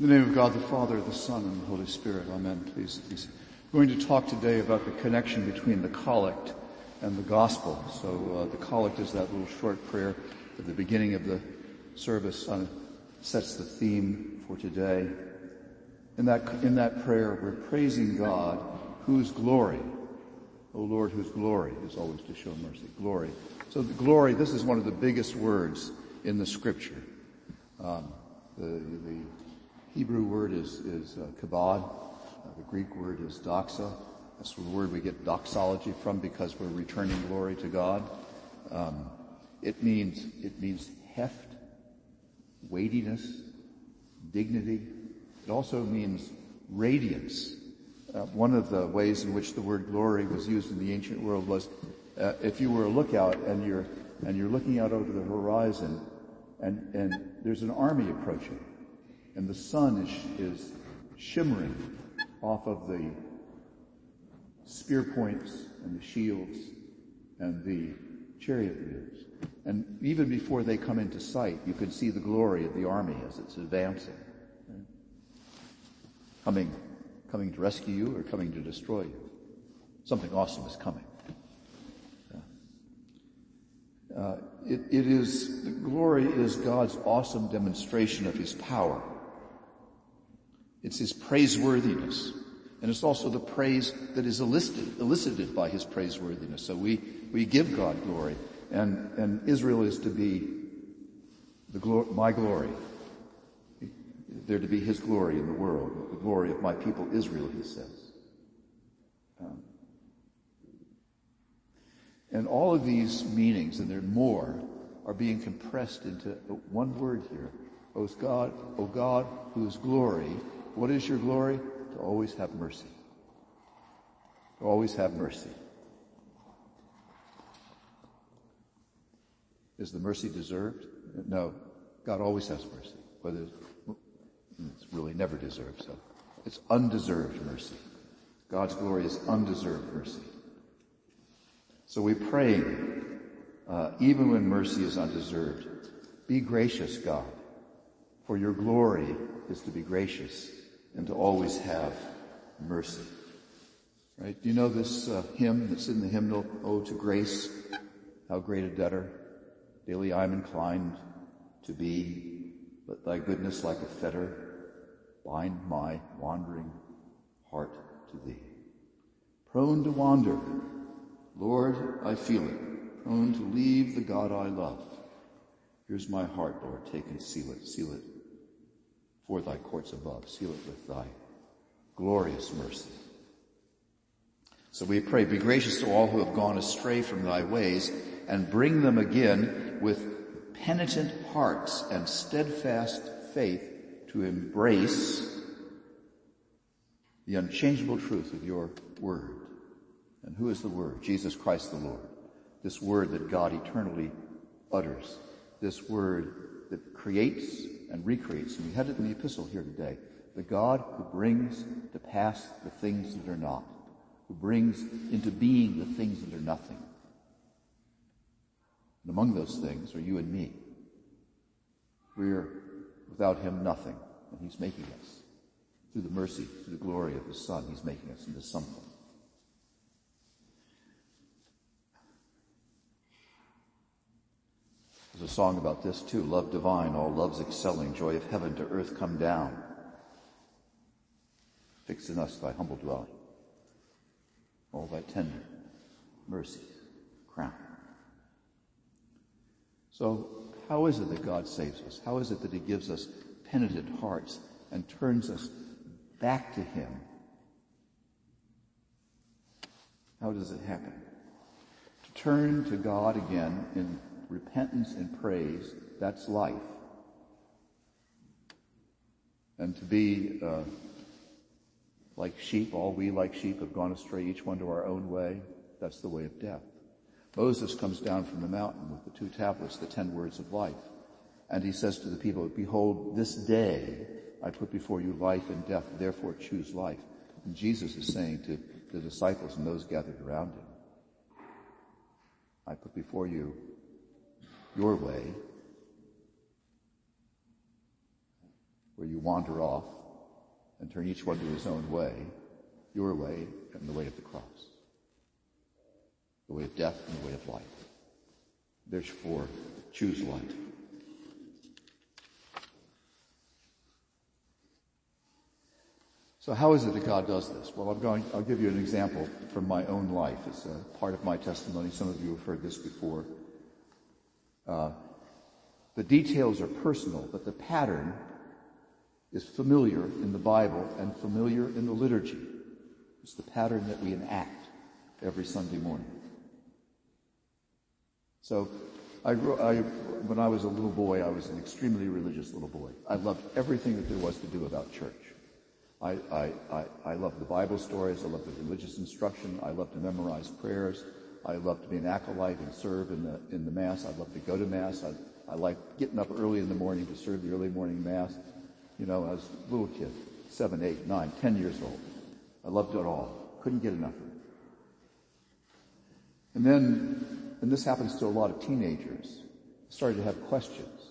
In the name of God the Father, the Son, and the Holy Spirit. Amen. Please, please. We're going to talk today about the connection between the collect and the gospel. So uh, the collect is that little short prayer at the beginning of the service. Uh, sets the theme for today. In that, in that prayer, we're praising God, whose glory, O Lord, whose glory is always to show mercy. Glory. So the glory, this is one of the biggest words in the scripture. Um, the, the Hebrew word is, is uh, kabod. Uh, the Greek word is doxa. That's the word we get doxology from because we're returning glory to God. Um, it means, it means heft, weightiness, dignity. It also means radiance. Uh, one of the ways in which the word glory was used in the ancient world was uh, if you were a lookout and you're and you're looking out over the horizon and and there's an army approaching and the sun is, is shimmering off of the spear points and the shields and the chariot wheels. And even before they come into sight, you can see the glory of the army as it's advancing. Coming, coming to rescue you or coming to destroy you. Something awesome is coming. Uh, it, it is, the glory is God's awesome demonstration of His power. It's his praiseworthiness. And it's also the praise that is elicited, elicited by his praiseworthiness. So we, we give God glory. And, and Israel is to be the glo- my glory. They're to be his glory in the world, the glory of my people Israel, he says. Um, and all of these meanings, and there are more, are being compressed into one word here. O God, O God, whose glory what is your glory? To always have mercy. To always have mercy. Is the mercy deserved? No. God always has mercy. Whether it's really never deserved, so it's undeserved mercy. God's glory is undeserved mercy. So we pray, uh, even when mercy is undeserved, be gracious, God, for your glory is to be gracious and to always have mercy. Right? Do you know this uh, hymn that's in the hymnal, Oh to Grace, how great a debtor daily I'm inclined to be, but thy goodness like a fetter bind my wandering heart to thee. Prone to wander, Lord, I feel it, prone to leave the God I love. Here's my heart, Lord, take and seal it, seal it for thy courts above. Seal it with thy glorious mercy. So we pray, be gracious to all who have gone astray from thy ways and bring them again with penitent hearts and steadfast faith to embrace the unchangeable truth of your word. And who is the word? Jesus Christ the Lord. This word that God eternally utters. This word that creates and recreates. And we had it in the epistle here today. The God who brings to pass the things that are not, who brings into being the things that are nothing. And among those things are you and me. We're without him nothing, and he's making us. Through the mercy, through the glory of his Son, he's making us into something. There's a song about this too. Love divine, all love's excelling, joy of heaven to earth come down. Fix in us thy humble dwelling. All thy tender mercies crown. So how is it that God saves us? How is it that he gives us penitent hearts and turns us back to him? How does it happen? To turn to God again in repentance and praise, that's life. And to be uh, like sheep, all we like sheep have gone astray, each one to our own way, that's the way of death. Moses comes down from the mountain with the two tablets, the ten words of life. And he says to the people, behold, this day I put before you life and death, therefore choose life. And Jesus is saying to the disciples and those gathered around him, I put before you your way where you wander off and turn each one to his own way, your way and the way of the cross. The way of death and the way of life. Therefore, choose light. So how is it that God does this? Well, I'm going, I'll give you an example from my own life. It's a part of my testimony. Some of you have heard this before. Uh, the details are personal, but the pattern is familiar in the Bible and familiar in the liturgy. It's the pattern that we enact every Sunday morning. So, I, I, when I was a little boy, I was an extremely religious little boy. I loved everything that there was to do about church. I, I, I, I loved the Bible stories. I loved the religious instruction. I loved to memorize prayers. I loved to be an acolyte and serve in the, in the Mass. I loved to go to Mass. I, I liked getting up early in the morning to serve the early morning Mass. You know, I was a little kid, seven, eight, nine, ten years old. I loved it all. Couldn't get enough of it. And then, and this happens to a lot of teenagers, started to have questions.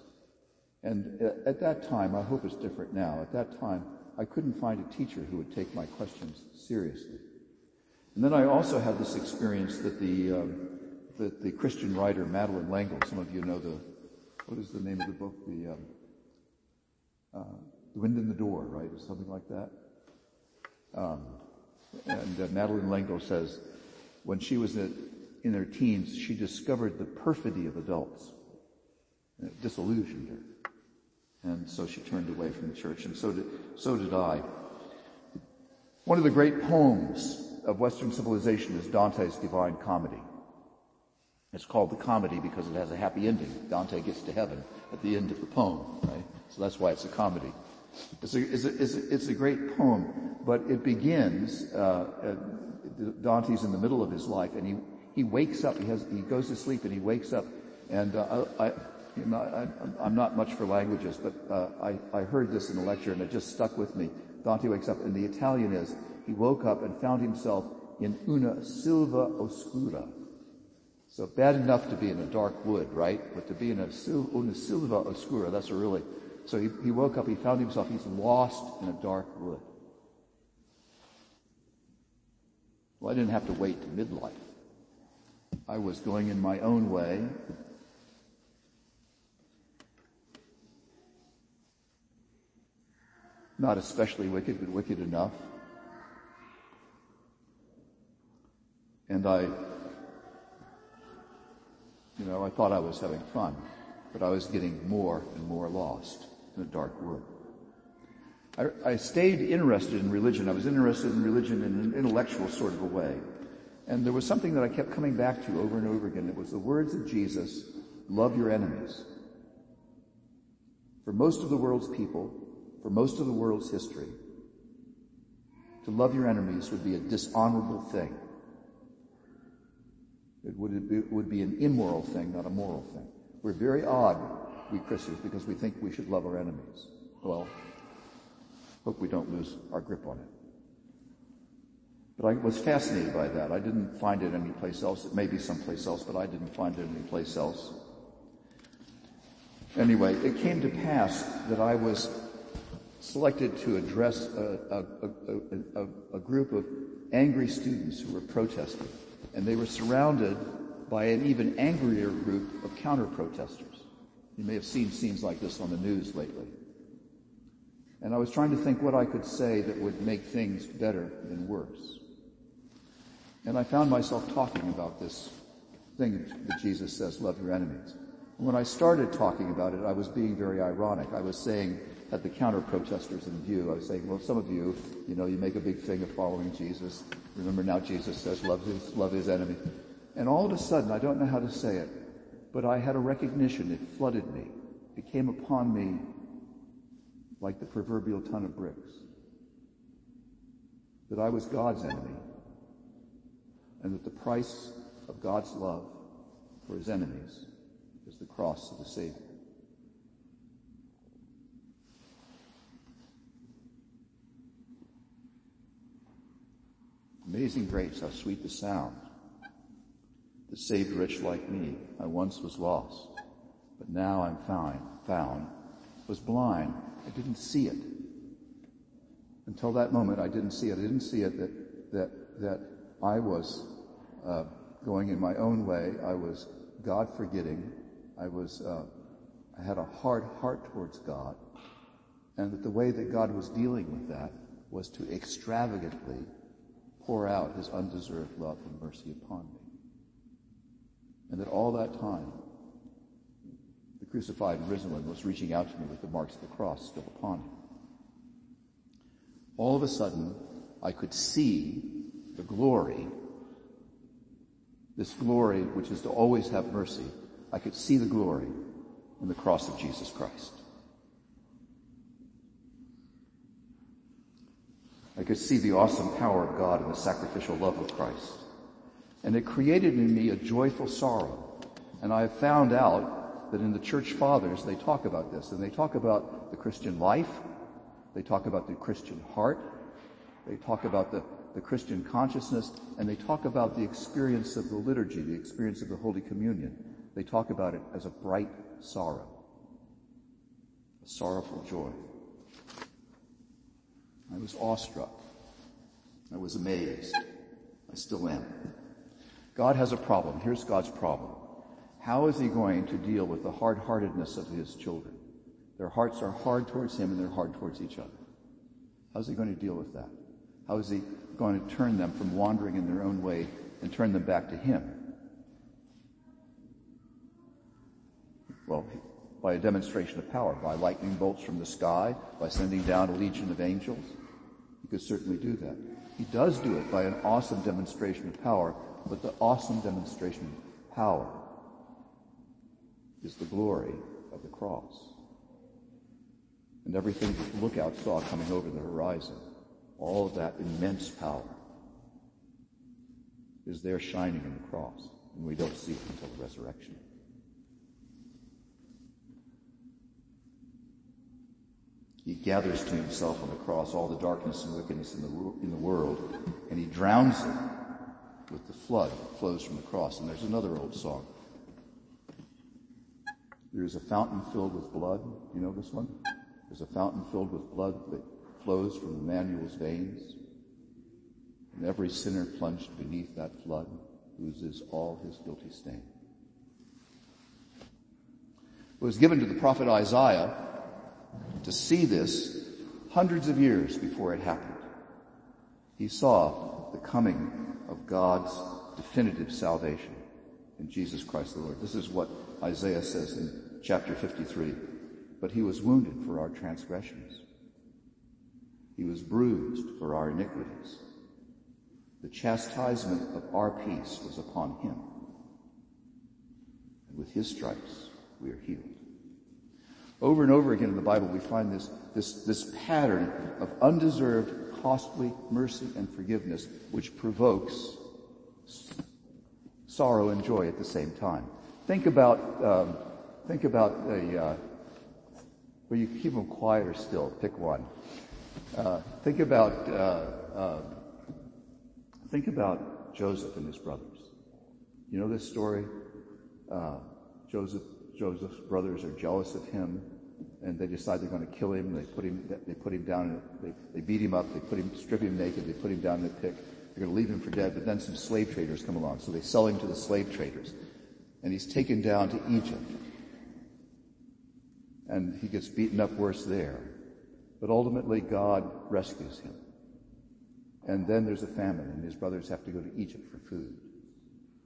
And uh, at that time, I hope it's different now, at that time, I couldn't find a teacher who would take my questions seriously. And then I also had this experience that the, um, that the Christian writer Madeleine L'Engle, some of you know the, what is the name of the book? The, um, uh, the Wind in the Door, right? Or something like that. Um, and uh, Madeleine L'Engle says, when she was in her teens, she discovered the perfidy of adults. And it disillusioned her. And so she turned away from the church, and so did, so did I. One of the great poems of Western civilization is Dante's Divine Comedy. It's called the comedy because it has a happy ending. Dante gets to heaven at the end of the poem, right? So that's why it's a comedy. It's a, it's a, it's a, it's a great poem, but it begins, uh, uh, Dante's in the middle of his life and he, he wakes up, he has, he goes to sleep and he wakes up and uh, I, I, am not much for languages, but uh, I, I heard this in a lecture and it just stuck with me. Dante wakes up, and the Italian is, he woke up and found himself in una silva oscura. So bad enough to be in a dark wood, right? But to be in a sil, una silva oscura, that's a really, so he, he woke up, he found himself, he's lost in a dark wood. Well, I didn't have to wait to midlife. I was going in my own way, Not especially wicked, but wicked enough. I, you know, I thought I was having fun, but I was getting more and more lost in a dark wood. I, I stayed interested in religion. I was interested in religion in an intellectual sort of a way. And there was something that I kept coming back to over and over again. It was the words of Jesus, love your enemies. For most of the world's people, for most of the world's history, to love your enemies would be a dishonorable thing. It would, it would be an immoral thing, not a moral thing. We're very odd, we Christians, because we think we should love our enemies. Well, hope we don't lose our grip on it. But I was fascinated by that. I didn't find it anyplace else. It may be someplace else, but I didn't find it anyplace else. Anyway, it came to pass that I was selected to address a, a, a, a, group of angry students who were protesting. And they were surrounded by an even angrier group of counter-protesters. You may have seen scenes like this on the news lately. And I was trying to think what I could say that would make things better than worse. And I found myself talking about this thing that Jesus says, love your enemies. And when I started talking about it, I was being very ironic. I was saying, had the counter protesters in view. I was saying, well, some of you, you know, you make a big thing of following Jesus. Remember now Jesus says, love his, love his enemy. And all of a sudden, I don't know how to say it, but I had a recognition. It flooded me. It came upon me like the proverbial ton of bricks. That I was God's enemy. And that the price of God's love for his enemies is the cross of the Savior. Amazing grace, how sweet the sound that saved rich like me. I once was lost, but now I'm found, found, was blind, I didn't see it. Until that moment, I didn't see it. I didn't see it that, that, that I was uh, going in my own way. I was God forgetting. I was, uh, I had a hard heart towards God. And that the way that God was dealing with that was to extravagantly pour out his undeserved love and mercy upon me. And that all that time, the crucified and risen one was reaching out to me with the marks of the cross still upon him. All of a sudden, I could see the glory, this glory which is to always have mercy. I could see the glory in the cross of Jesus Christ. I could see the awesome power of God and the sacrificial love of Christ. And it created in me a joyful sorrow. And I have found out that in the church fathers, they talk about this. And they talk about the Christian life. They talk about the Christian heart. They talk about the, the Christian consciousness. And they talk about the experience of the liturgy, the experience of the Holy Communion. They talk about it as a bright sorrow. A sorrowful joy. I was awestruck. I was amazed. I still am. God has a problem. Here's God's problem. How is he going to deal with the hard-heartedness of his children? Their hearts are hard towards him and they're hard towards each other. How's he going to deal with that? How is he going to turn them from wandering in their own way and turn them back to him? Well, by a demonstration of power, by lightning bolts from the sky, by sending down a legion of angels. He could certainly do that. He does do it by an awesome demonstration of power, but the awesome demonstration of power is the glory of the cross. And everything that the lookout saw coming over the horizon, all of that immense power is there shining in the cross, and we don't see it until the resurrection. He gathers to himself on the cross all the darkness and wickedness in the, in the world, and he drowns it with the flood that flows from the cross. And there's another old song. There's a fountain filled with blood. You know this one? There's a fountain filled with blood that flows from Emmanuel's veins. And every sinner plunged beneath that flood loses all his guilty stain. It was given to the prophet Isaiah to see this hundreds of years before it happened. He saw the coming of God's definitive salvation in Jesus Christ the Lord. This is what Isaiah says in chapter 53. But he was wounded for our transgressions. He was bruised for our iniquities. The chastisement of our peace was upon him. And with his stripes we are healed. Over and over again in the Bible, we find this, this, this pattern of undeserved, costly mercy and forgiveness, which provokes sorrow and joy at the same time. Think about, um, think about a, uh, well, you keep them quieter still. Pick one. Uh, think about, uh, uh, think about Joseph and his brothers. You know this story? Uh, Joseph Joseph's brothers are jealous of him, and they decide they're going to kill him. They put him, they put him down, they, they beat him up, they put him, strip him naked, they put him down in a pit. They're going to leave him for dead, but then some slave traders come along, so they sell him to the slave traders. And he's taken down to Egypt. And he gets beaten up worse there. But ultimately God rescues him. And then there's a famine, and his brothers have to go to Egypt for food.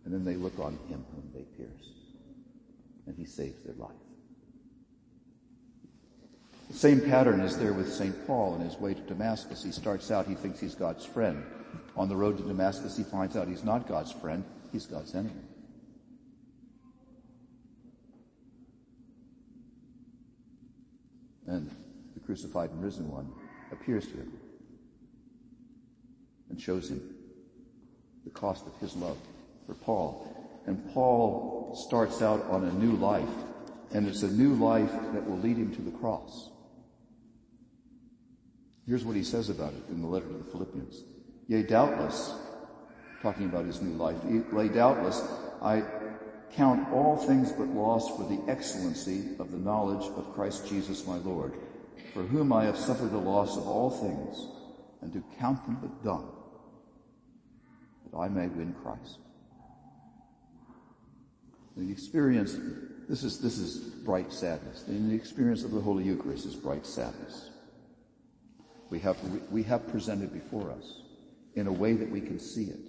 And then they look on him whom they pierced and he saves their life. The same pattern is there with St. Paul on his way to Damascus. He starts out, he thinks he's God's friend. On the road to Damascus, he finds out he's not God's friend, he's God's enemy. And the crucified and risen one appears to him and shows him the cost of his love for Paul. And Paul starts out on a new life, and it's a new life that will lead him to the cross. Here's what he says about it in the letter to the Philippians. Yea, doubtless, talking about his new life, yea, doubtless, I count all things but loss for the excellency of the knowledge of Christ Jesus my Lord, for whom I have suffered the loss of all things, and to count them but dung, that I may win Christ. The experience, this is, this is bright sadness. In the experience of the Holy Eucharist is bright sadness. We have, we have presented before us in a way that we can see it.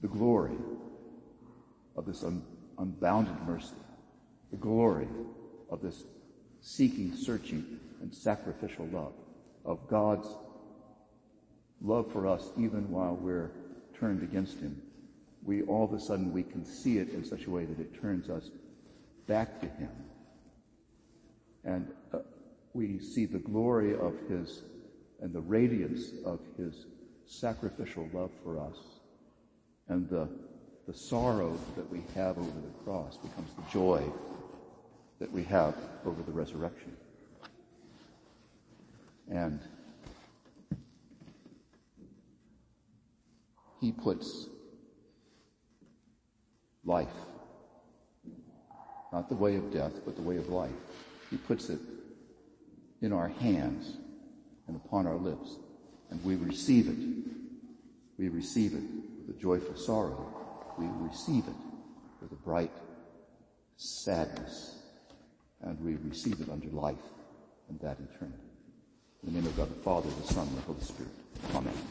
The glory of this un, unbounded mercy, the glory of this seeking, searching, and sacrificial love, of God's love for us even while we're turned against Him. We all of a sudden we can see it in such a way that it turns us back to Him. And uh, we see the glory of His and the radiance of His sacrificial love for us. And the, the sorrow that we have over the cross becomes the joy that we have over the resurrection. And he puts life, not the way of death, but the way of life. He puts it in our hands and upon our lips, and we receive it. We receive it with a joyful sorrow. We receive it with a bright sadness and we receive it under life and that eternity. In the name of God the Father, the Son, and the Holy Spirit. Amen.